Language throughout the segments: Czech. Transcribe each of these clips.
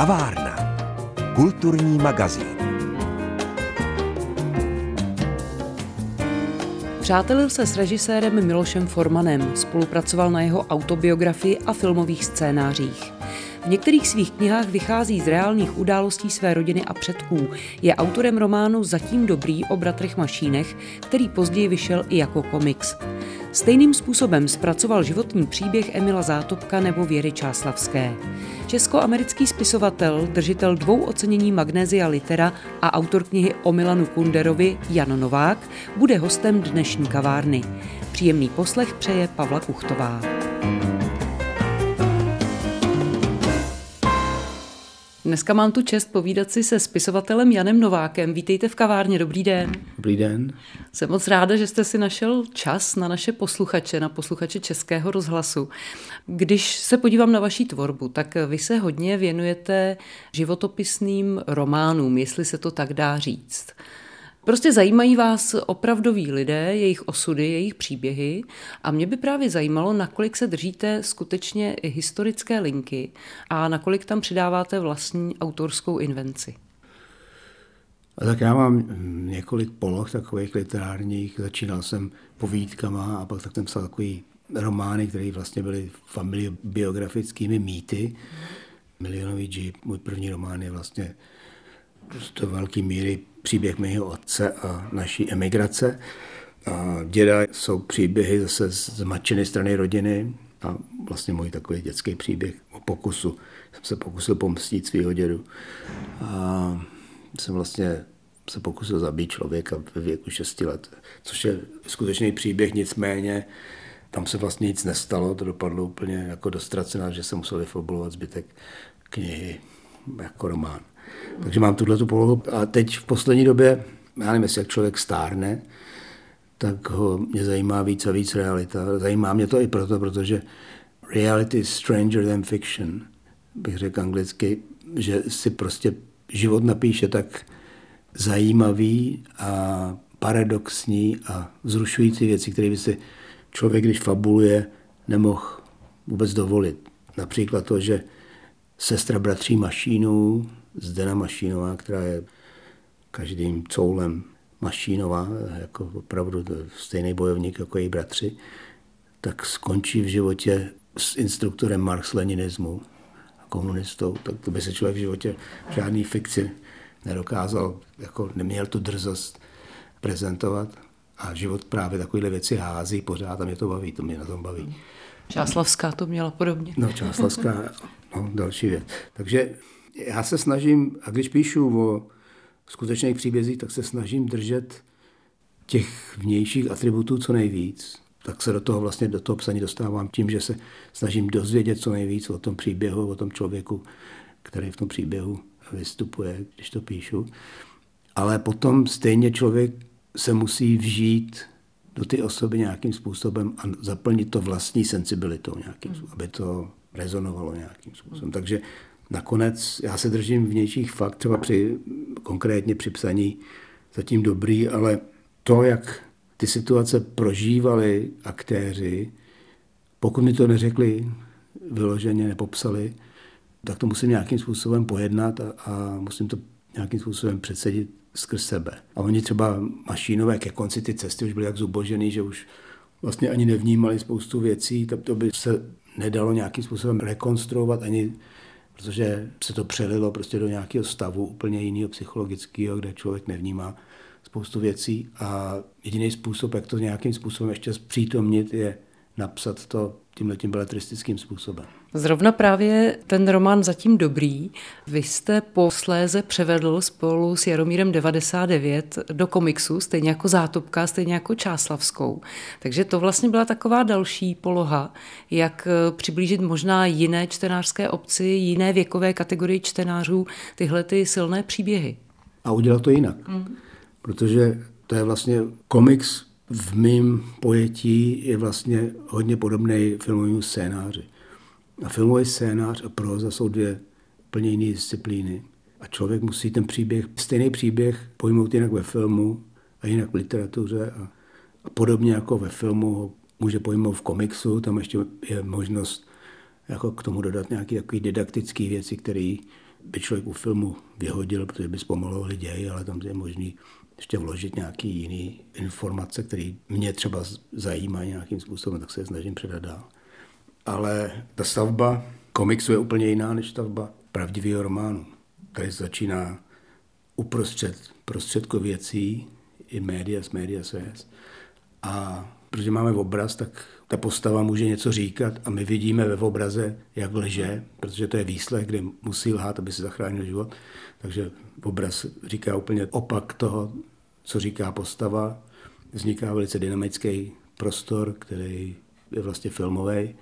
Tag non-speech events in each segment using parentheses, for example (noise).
Kavárna. Kulturní magazín. Přátelil se s režisérem Milošem Formanem, spolupracoval na jeho autobiografii a filmových scénářích. V některých svých knihách vychází z reálných událostí své rodiny a předků. Je autorem románu Zatím dobrý o bratrech Mašínech, který později vyšel i jako komiks. Stejným způsobem zpracoval životní příběh Emila Zátopka nebo Věry Čáslavské. Česko-americký spisovatel, držitel dvou ocenění Magnézia Litera a autor knihy o Milanu Kunderovi Jan Novák bude hostem dnešní kavárny. Příjemný poslech přeje Pavla Kuchtová. Dneska mám tu čest povídat si se spisovatelem Janem Novákem. Vítejte v kavárně, dobrý den. Dobrý den. Jsem moc ráda, že jste si našel čas na naše posluchače, na posluchače Českého rozhlasu. Když se podívám na vaší tvorbu, tak vy se hodně věnujete životopisným románům, jestli se to tak dá říct. Prostě zajímají vás opravdoví lidé, jejich osudy, jejich příběhy a mě by právě zajímalo, nakolik se držíte skutečně historické linky a nakolik tam přidáváte vlastní autorskou invenci. A tak já mám několik poloh takových literárních. Začínal jsem povídkama a pak tak jsem psal takový romány, které vlastně byly familiobiografickými mýty. Milionový Jeep, můj první román je vlastně do velké míry příběh mého otce a naší emigrace. A děda jsou příběhy zase z matčiny strany rodiny a vlastně můj takový dětský příběh o pokusu. Jsem se pokusil pomstit svého dědu. A jsem vlastně se pokusil zabít člověka ve věku 6 let, což je skutečný příběh, nicméně tam se vlastně nic nestalo, to dopadlo úplně jako dostracená, že jsem musel vyfabulovat zbytek knihy jako román. Takže mám tuhle tu polohu. A teď v poslední době, já nevím, jestli jak člověk stárne, tak ho mě zajímá víc a víc realita. Zajímá mě to i proto, protože reality is stranger than fiction, bych řekl anglicky, že si prostě život napíše tak zajímavý a paradoxní a vzrušující věci, které by si člověk, když fabuluje, nemohl vůbec dovolit. Například to, že sestra bratří Mašínů Zdena Mašínová, která je každým coulem Mašínová, jako opravdu stejný bojovník jako její bratři, tak skončí v životě s instruktorem marx-leninismu a komunistou, tak to by se člověk v životě v žádný fikci nedokázal, jako neměl tu drzost prezentovat a život právě takovéhle věci hází pořád a mě to baví, to mě na tom baví. Čáslavská to měla podobně. No, Čáslavská, no, další věc. Takže já se snažím, a když píšu o skutečných příbězích, tak se snažím držet těch vnějších atributů co nejvíc. Tak se do toho vlastně do toho psaní dostávám tím, že se snažím dozvědět co nejvíc o tom příběhu, o tom člověku, který v tom příběhu vystupuje, když to píšu. Ale potom stejně člověk se musí vžít do ty osoby nějakým způsobem a zaplnit to vlastní sensibilitou nějakým způsobem, aby to rezonovalo nějakým způsobem. Takže nakonec já se držím vnějších fakt, třeba při, konkrétně při psaní zatím dobrý, ale to, jak ty situace prožívali aktéři, pokud mi to neřekli vyloženě, nepopsali, tak to musím nějakým způsobem pojednat a, a musím to nějakým způsobem předsedit skrz sebe. A oni třeba mašínové ke konci ty cesty už byly jak zubožený, že už vlastně ani nevnímali spoustu věcí, tak to by se nedalo nějakým způsobem rekonstruovat ani protože se to přelilo prostě do nějakého stavu úplně jiného psychologického, kde člověk nevnímá spoustu věcí. A jediný způsob, jak to nějakým způsobem ještě zpřítomnit, je napsat to tímhle tím beletristickým způsobem. Zrovna právě ten román Zatím dobrý vy jste posléze převedl spolu s Jaromírem 99 do komiksu, stejně jako Zátopka, stejně jako Čáslavskou. Takže to vlastně byla taková další poloha, jak přiblížit možná jiné čtenářské obci, jiné věkové kategorii čtenářů tyhle ty silné příběhy. A udělat to jinak. Mm. Protože to je vlastně komiks v mém pojetí je vlastně hodně podobný filmovému scénáři. A filmový scénář a proza jsou dvě úplně jiné disciplíny. A člověk musí ten příběh, stejný příběh pojmout jinak ve filmu a jinak v literatuře. A, a podobně jako ve filmu ho může pojmout v komiksu, tam ještě je možnost jako k tomu dodat nějaké takové didaktické věci, které by člověk u filmu vyhodil, protože by zpomalovali děj, ale tam je možný ještě vložit nějaký jiný informace, které mě třeba zajímají nějakým způsobem, tak se je snažím předat dál. Ale ta stavba komiksu je úplně jiná než stavba pravdivého románu. Tady začíná uprostřed prostředku věcí, i média, z média res. A protože máme obraz, tak ta postava může něco říkat a my vidíme ve obraze, jak lže, protože to je výslech, kde musí lhát, aby si zachránil život. Takže obraz říká úplně opak toho, co říká postava. Vzniká velice dynamický prostor, který je vlastně filmový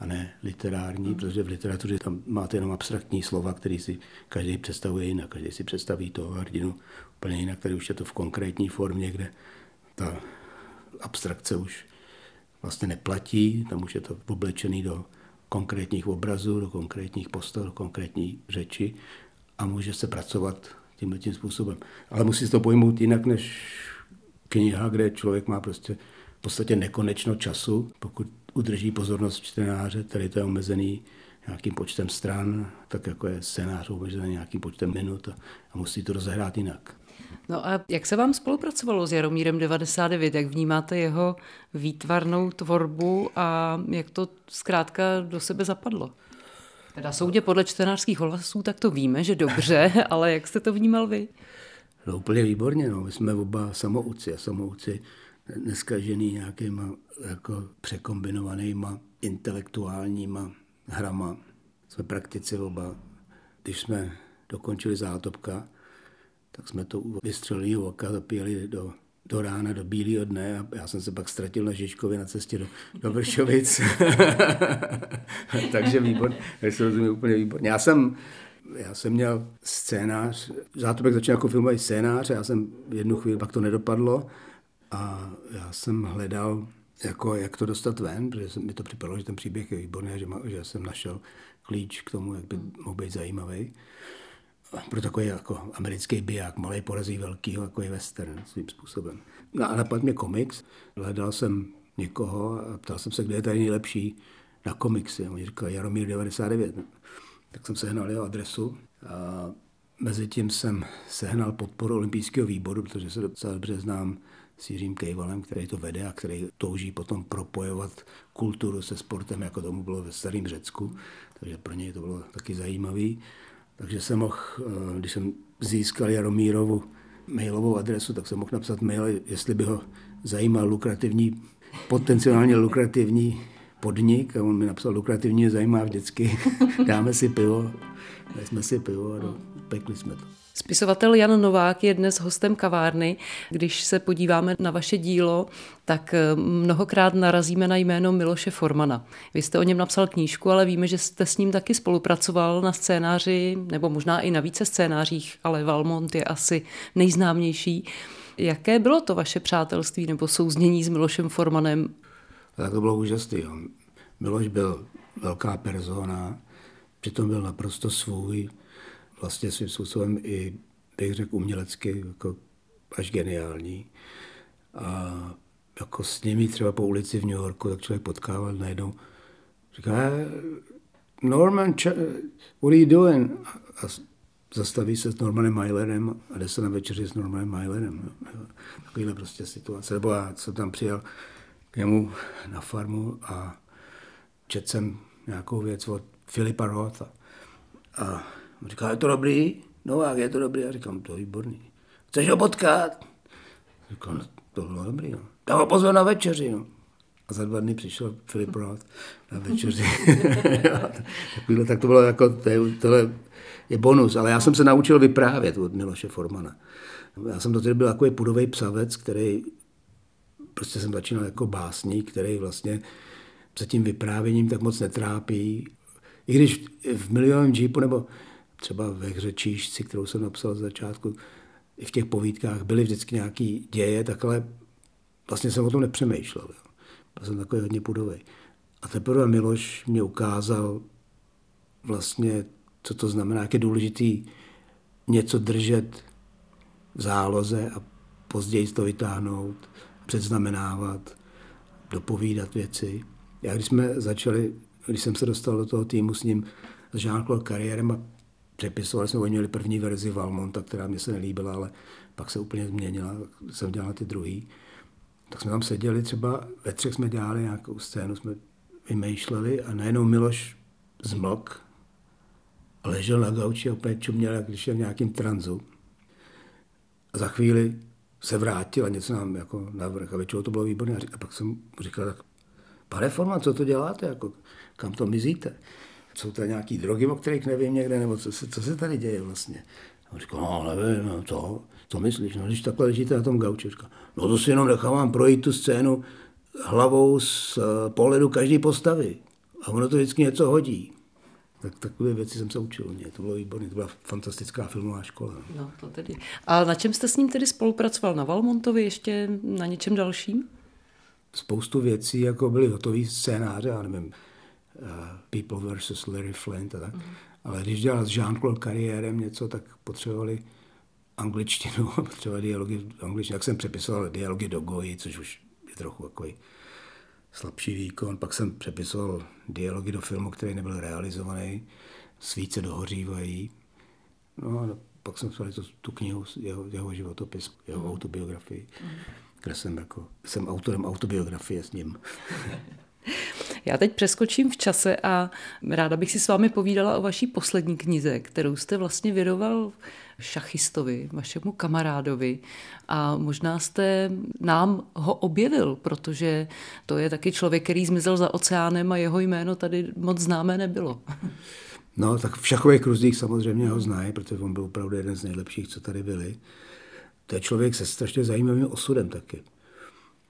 a ne literární, protože v literatuře tam máte jenom abstraktní slova, který si každý představuje jinak. Každý si představí toho hrdinu úplně jinak. Tady už je to v konkrétní formě, kde ta abstrakce už vlastně neplatí, tam už je to oblečený do konkrétních obrazů, do konkrétních postav, do konkrétní řeči a může se pracovat tímhle tím způsobem. Ale musí se to pojmout jinak než kniha, kde člověk má prostě v podstatě nekonečno času, pokud udrží pozornost čtenáře, tady to je omezený nějakým počtem stran, tak jako je scénář omezený nějakým počtem minut a, a musí to rozehrát jinak. No a jak se vám spolupracovalo s Jaromírem 99? Jak vnímáte jeho výtvarnou tvorbu a jak to zkrátka do sebe zapadlo? Teda soudě podle čtenářských hlasů, tak to víme, že dobře, (laughs) ale jak jste to vnímal vy? No úplně výborně, no. my jsme oba samouci a samouci neskažený nějakýma jako překombinovanýma intelektuálníma hrama. Jsme praktici oba. Když jsme dokončili zátopka, tak jsme to u vystřeleného oka zapíjeli do, do rána, do bílého dne a já jsem se pak ztratil na Žižkově na cestě do, do Vršovic. (laughs) Takže výborně, takže se rozumím úplně výborně. Já jsem, já jsem měl scénář, Zátopek začal jako filmový scénář, já jsem jednu chvíli, pak to nedopadlo a já jsem hledal, jako, jak to dostat ven, protože mi to připadalo, že ten příběh je výborný, že, že jsem našel klíč k tomu, jak by mohl být zajímavý pro takový jako americký biják, malý porazí velkýho, jako je western svým způsobem. No a napadl mě komiks, hledal jsem někoho a ptal jsem se, kde je tady nejlepší na komiksy. A on říkal Jaromír 99. Tak jsem sehnal jeho adresu a mezi tím jsem sehnal podporu olympijského výboru, protože se docela dobře znám s Jiřím Kejvalem, který to vede a který touží potom propojovat kulturu se sportem, jako tomu bylo ve starém Řecku. Takže pro něj to bylo taky zajímavé. Takže jsem mohl, eh, když jsem získal Jaromírovu mailovou adresu, tak jsem mohl napsat mail, jestli by ho zajímal lukrativní, potenciálně lukrativní podnik. A on mi napsal, lukrativně zajímá vždycky, (laughs) dáme si pivo, jsme si pivo a pekli jsme to. Spisovatel Jan Novák je dnes hostem kavárny. Když se podíváme na vaše dílo, tak eh, mnohokrát narazíme na jméno Miloše Formana. Vy jste o něm napsal knížku, ale víme, že jste s ním taky spolupracoval na scénáři, nebo možná i na více scénářích, ale Valmont je asi nejznámější. Jaké bylo to vaše přátelství nebo souznění s Milošem Formanem? Tak to bylo úžasné. Miloš byl velká persona, přitom byl naprosto svůj vlastně svým způsobem i, bych řekl, umělecky jako až geniální. A jako s nimi třeba po ulici v New Yorku, tak člověk potkával najednou, říká, Norman, what are you doing? A zastaví se s Normanem Mailerem a jde se na večeři s Normanem Mailerem. Takovýhle prostě situace. Nebo já jsem tam přijel k němu na farmu a četl jsem nějakou věc od Filipa Rotha. A Říká, je to dobrý? No jak je to dobrý? Já říkám, to je výborný. Chceš ho potkat? Říkám, no, to bylo dobrý. No. Tak ho pozve na večeři. No. A za dva dny přišel Filip Roth na večeři. (laughs) Takovýhle, tak to bylo jako, to je, tohle je bonus, ale já jsem se naučil vyprávět od Miloše Formana. Já jsem do té byl takový pudový psavec, který prostě jsem začínal jako básník, který vlastně se tím vyprávěním tak moc netrápí. I když v milionovém jeepu nebo třeba ve hře Číšci, kterou jsem napsal z začátku, i v těch povídkách byly vždycky nějaký děje, tak ale vlastně jsem o tom nepřemýšlel. Jo. Byl jsem takový hodně pudový. A teprve Miloš mě ukázal vlastně, co to znamená, jak je důležitý něco držet v záloze a později to vytáhnout, předznamenávat, dopovídat věci. Já když jsme začali, když jsem se dostal do toho týmu s ním, s Jean-Claude kariérem a přepisovali jsme, oni měli první verzi Valmonta, která mě se nelíbila, ale pak se úplně změnila, jsem dělal ty druhý. Tak jsme tam seděli třeba, ve třech jsme dělali nějakou scénu, jsme vymýšleli a najednou Miloš zmlk, ležel na gauči a úplně čuměl, jak když je v nějakém tranzu. A za chvíli se vrátil a něco nám jako navrh. A většinou to bylo výborné. A pak jsem mu říkal, tak pane Forman, co to děláte? Jako, kam to mizíte? Jsou to nějaký drogy, o kterých nevím někde, nebo co se, co se tady děje vlastně? A on říkal, no nevím, no, to, co myslíš? No, když takhle ležíte na tom gauči, říkal, no to si jenom nechávám projít tu scénu hlavou z eh, pohledu každé postavy. A ono to vždycky něco hodí. Tak takové věci jsem se učil. Mě. To bylo výborné, to byla fantastická filmová škola. No, to tedy. A na čem jste s ním tedy spolupracoval? Na Valmontovi, ještě na něčem dalším? Spoustu věcí, jako byly hotové scénáře, já nevím, People vs. Larry Flint a tak. Mm. Ale když dělal s Jean-Claude Carrierem něco, tak potřebovali angličtinu, (laughs) potřebovali dialogy v angličtině. Tak jsem přepisoval dialogy do Goji, což už je trochu takový slabší výkon. Pak jsem přepisoval dialogy do filmu, který nebyl realizovaný. Svíce dohořívají. No a pak jsem psal tu, tu knihu, jeho, jeho životopis, jeho mm. autobiografii, mm. kde jsem, jako, jsem autorem autobiografie s ním. (laughs) Já teď přeskočím v čase a ráda bych si s vámi povídala o vaší poslední knize, kterou jste vlastně vědoval šachistovi, vašemu kamarádovi a možná jste nám ho objevil, protože to je taky člověk, který zmizel za oceánem a jeho jméno tady moc známé nebylo. (laughs) No, tak v šachových kruzích samozřejmě ho znají, protože on byl opravdu jeden z nejlepších, co tady byli. To je člověk se strašně zajímavým osudem taky.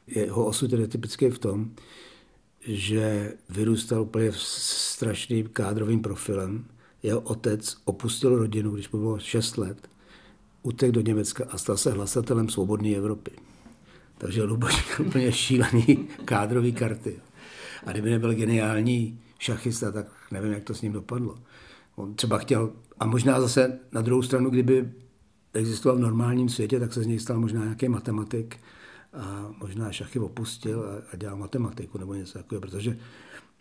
Jeho osud je typický v tom, že vyrůstal úplně strašným kádrovým profilem. Jeho otec opustil rodinu, když mu bylo 6 let, utek do Německa a stal se hlasatelem svobodné Evropy. Takže Luboš měl úplně šílený (laughs) kádrový karty. A kdyby nebyl geniální šachista, tak nevím, jak to s ním dopadlo. On třeba chtěl, a možná zase na druhou stranu, kdyby existoval v normálním světě, tak se z něj stal možná nějaký matematik, a možná šachy opustil a, a dělal matematiku nebo něco takového, protože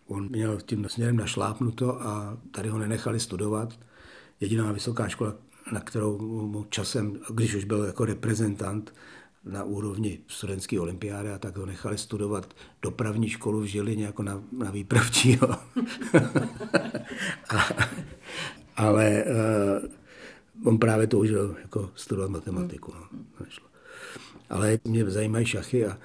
on měl tím směrem našlápnuto a tady ho nenechali studovat. Jediná vysoká škola, na kterou mu časem, když už byl jako reprezentant na úrovni studentské olympiády, a tak ho nechali studovat dopravní školu v Žilině jako na, na výpravčího. (laughs) a, ale uh, on právě toužil jako studovat matematiku. No. Nešlo ale mě zajímají šachy a,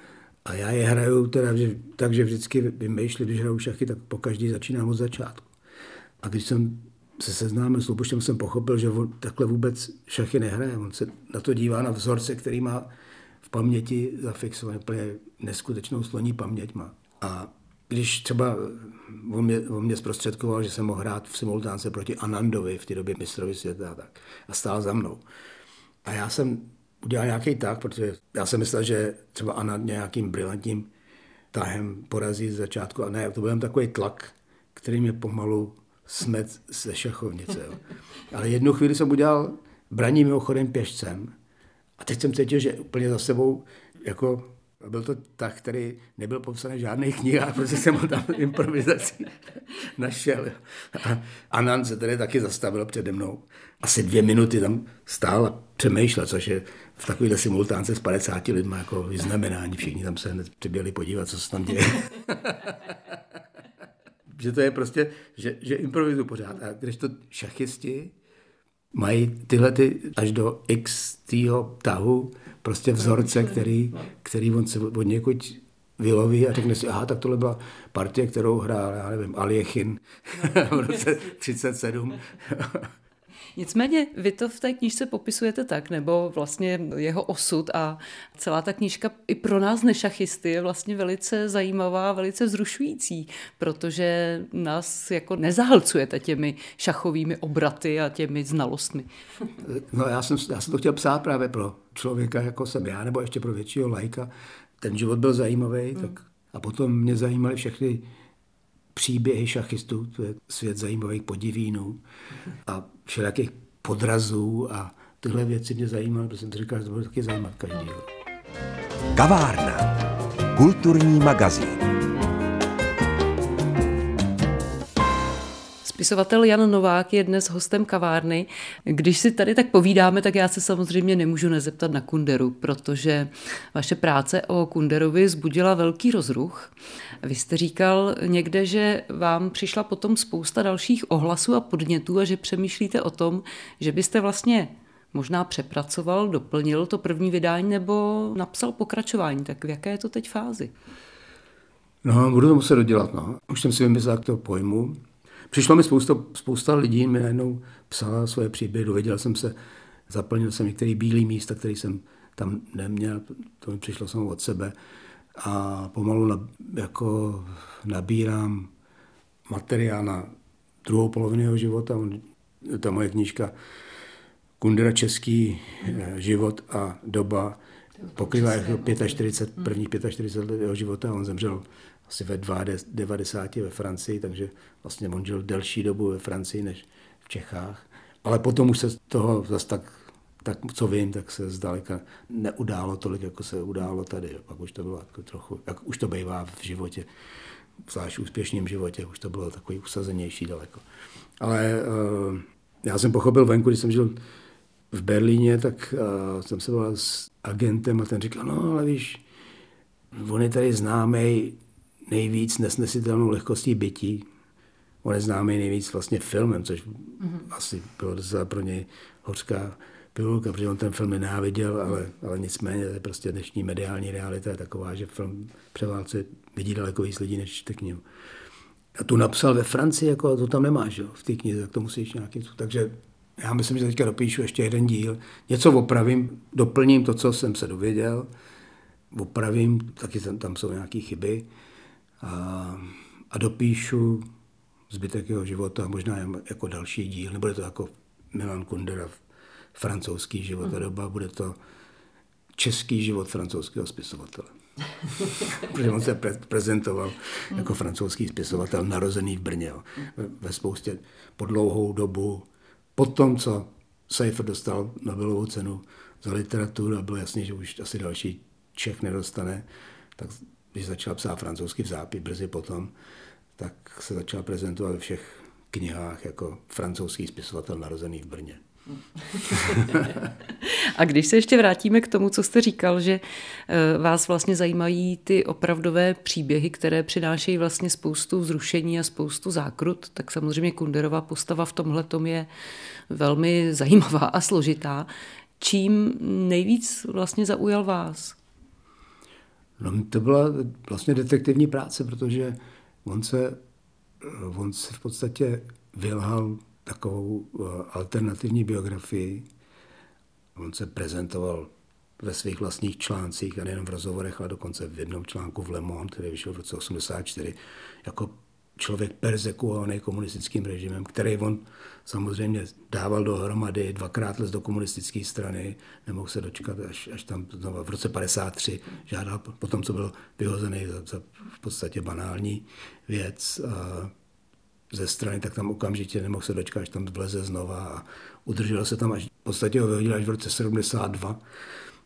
a já je hraju teda, že, takže vždycky vymýšlím, když hraju šachy, tak po každý začínám od začátku. A když jsem se seznámil s Lubošem, jsem pochopil, že on takhle vůbec šachy nehraje. On se na to dívá na vzorce, který má v paměti zafixovaný, úplně neskutečnou sloní paměť má. A když třeba on mě, on mě zprostředkoval, že jsem mohl hrát v simultánce proti Anandovi v té době mistrovi světa a tak. A stál za mnou. A já jsem udělal nějaký tak, protože já jsem myslel, že třeba Anna nějakým brilantním tahem porazí z začátku a ne, to byl takový tlak, který mě pomalu smet ze šachovnice. Jo. Ale jednu chvíli jsem udělal braní mimochodem pěšcem a teď jsem cítil, že úplně za sebou jako byl to tak, který nebyl popsaný v žádných knihách, protože jsem ho tam improvizací (laughs) našel. A Anan se tady taky zastavil přede mnou. Asi dvě minuty tam stál a přemýšlel, což je v takovéhle simultánce s 50 lidmi jako vyznamenání. Všichni tam se hned přiběli podívat, co se tam děje. (laughs) že to je prostě, že, že improvizuju pořád. A když to šachisti mají tyhle ty až do x tého tahu prostě vzorce, který, který on se od někud vyloví a řekne si, aha, tak tohle byla partie, kterou hrál, já nevím, Aljechin (laughs) v roce 37. Nicméně vy to v té knižce popisujete tak, nebo vlastně jeho osud a celá ta knižka i pro nás nešachisty je vlastně velice zajímavá, velice vzrušující, protože nás jako nezahlcujete těmi šachovými obraty a těmi znalostmi. No já jsem, já jsem to chtěl psát právě pro člověka, jako jsem já, nebo ještě pro většího lajka. Ten život byl zajímavý, hmm. tak a potom mě zajímaly všechny příběhy šachistů, to je svět zajímavých podivínů a všelijakých podrazů a tyhle věci mě zajímaly, protože jsem říkal, že to bude taky zajímat každýho. Kavárna. Kulturní magazín. Spisovatel Jan Novák je dnes hostem kavárny. Když si tady tak povídáme, tak já se samozřejmě nemůžu nezeptat na Kunderu, protože vaše práce o Kunderovi zbudila velký rozruch. Vy jste říkal někde, že vám přišla potom spousta dalších ohlasů a podnětů a že přemýšlíte o tom, že byste vlastně možná přepracoval, doplnil to první vydání nebo napsal pokračování. Tak v jaké je to teď fázi? No, budu to muset dodělat. No. Už jsem si vymyslel, jak to pojmu. Přišlo mi spousta, spousta lidí, mi najednou psala svoje příběhy, dověděl jsem se, zaplnil jsem některý bílý místa, který jsem tam neměl, to mi přišlo samo od sebe. A pomalu na, jako nabírám materiál na druhou polovinu jeho života. Ta moje knížka Kundera Český eh, život a doba pokrývá jako 45, prvních 45 let jeho života. On zemřel asi ve 90 ve Francii, takže vlastně on žil delší dobu ve Francii než v Čechách. Ale potom už se toho zase tak, tak co vím, tak se zdaleka neudálo tolik, jako se událo tady. Pak už to bylo jako trochu, jak už to bývá v životě, zvlášť úspěšném životě, už to bylo takový usazenější daleko. Ale uh, já jsem pochopil venku, když jsem žil v Berlíně, tak uh, jsem se volal s agentem a ten říkal, no ale víš, on je tady známý nejvíc nesnesitelnou lehkostí bytí. On je známý nejvíc vlastně filmem, což mm-hmm. asi bylo docela pro něj hořká pilulka, protože on ten film nenáviděl, ale, ale nicméně to je prostě dnešní mediální realita je taková, že film převálce vidí daleko víc lidí, než čte knihu. A tu napsal ve Francii, jako to tam nemáš, jo, v té knize, tak to musíš nějakým Takže já myslím, že teďka dopíšu ještě jeden díl, něco opravím, doplním to, co jsem se dověděl, opravím, taky tam, tam jsou nějaké chyby a, a dopíšu zbytek jeho života, možná jako další díl, nebude to jako Milan Kundera, francouzský život a doba, bude to český život francouzského spisovatele. (laughs) Protože on se pre- prezentoval jako francouzský spisovatel narozený v Brně. Jo. Ve spoustě po dlouhou dobu, po tom, co Seifer dostal Nobelovu cenu za literaturu a bylo jasný, že už asi další Čech nedostane, tak když začal psát francouzsky v zápě brzy potom, tak se začal prezentovat ve všech knihách jako francouzský spisovatel narozený v Brně. (laughs) A když se ještě vrátíme k tomu, co jste říkal, že eh, vás vlastně zajímají ty opravdové příběhy, které přinášejí vlastně spoustu vzrušení a spoustu zákrut, tak samozřejmě Kunderová postava v tomhle je velmi zajímavá a složitá. Čím nejvíc vlastně zaujal vás? No, to byla vlastně detektivní práce, protože on se, on se v podstatě vylhal takovou eh, alternativní biografii. On se prezentoval ve svých vlastních článcích a nejen v rozhovorech, ale dokonce v jednom článku v Le Monde, který vyšel v roce 84, jako člověk persekuovaný komunistickým režimem, který on samozřejmě dával dohromady, dvakrát les do komunistické strany, nemohl se dočkat, až, až tam v roce 53 žádal, potom co byl vyhozený za, za v podstatě banální věc a ze strany, tak tam okamžitě nemohl se dočkat, až tam vleze znova a udržel se tam až, v podstatě ho vyhodil až v roce 72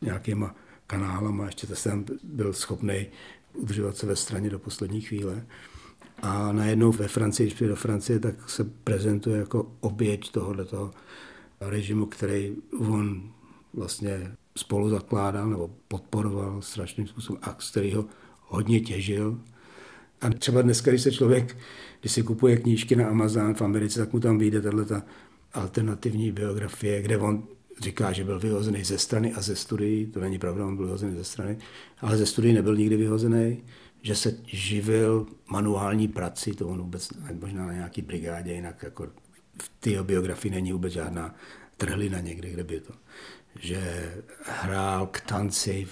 nějakýma kanálama, ještě to jsem byl schopný udržovat se ve straně do poslední chvíle. A najednou ve Francii, když do Francie, tak se prezentuje jako oběť tohoto režimu, který on vlastně spolu zakládal nebo podporoval strašným způsobem a z kterého hodně těžil. A třeba dneska, když se člověk, když si kupuje knížky na Amazon v Americe, tak mu tam vyjde tato alternativní biografie, kde on říká, že byl vyhozený ze strany a ze studií. To není pravda, on byl vyhozený ze strany, ale ze studií nebyl nikdy vyhozený že se živil manuální prací, to on vůbec, možná na nějaký brigádě, jinak jako v té biografii není vůbec žádná trhlina někde, kde by to. Že hrál k tanci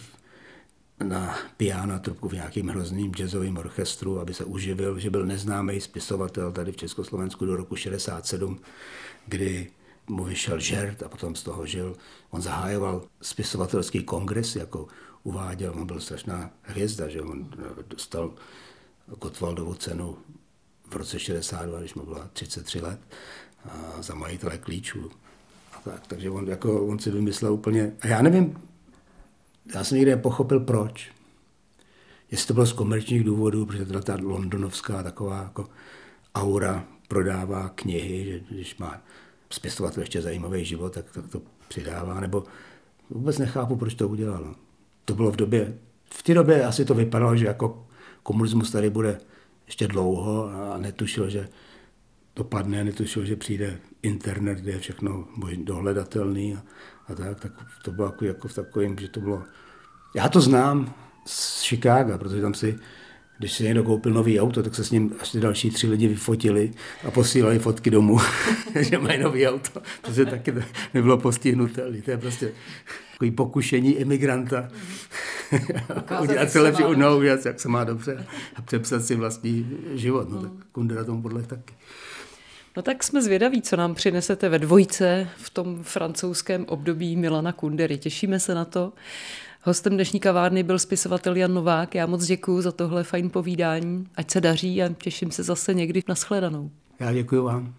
na piano trubku v nějakým hrozným jazzovým orchestru, aby se uživil, že byl neznámý spisovatel tady v Československu do roku 67, kdy mu vyšel žert a potom z toho žil. On zahájoval spisovatelský kongres jako uváděl, on byl strašná hvězda, že on dostal Kotvaldovu cenu v roce 62, když mu bylo 33 let, a za majitele klíčů. A tak, takže on, jako, on si vymyslel úplně, a já nevím, já jsem nikdy nepochopil proč. Jestli to bylo z komerčních důvodů, protože teda ta londonovská taková jako aura prodává knihy, že když má spisovatel ještě zajímavý život, tak, tak to přidává, nebo vůbec nechápu, proč to udělal. To bylo v době, v té době asi to vypadalo, že jako komunismus tady bude ještě dlouho a netušil, že to padne, netušil, že přijde internet, kde je všechno dohledatelný a, a tak, tak to bylo jako, jako v takovém, že to bylo... Já to znám z Chicaga, protože tam si když si někdo koupil nový auto, tak se s ním až ty další tři lidi vyfotili a posílali fotky domů, (laughs) že mají nový auto, protože taky nebylo postihnutelné. To je prostě takový pokušení imigranta. udělat si lepší, no, udělat jak se má dobře a přepsat si vlastní život. No, tak hmm. Kundera tomu podle taky. No tak jsme zvědaví, co nám přinesete ve dvojce v tom francouzském období Milana Kundery. Těšíme se na to. Hostem dnešní kavárny byl spisovatel Jan Novák. Já moc děkuji za tohle fajn povídání. Ať se daří a těším se zase někdy na shledanou. Já děkuji vám.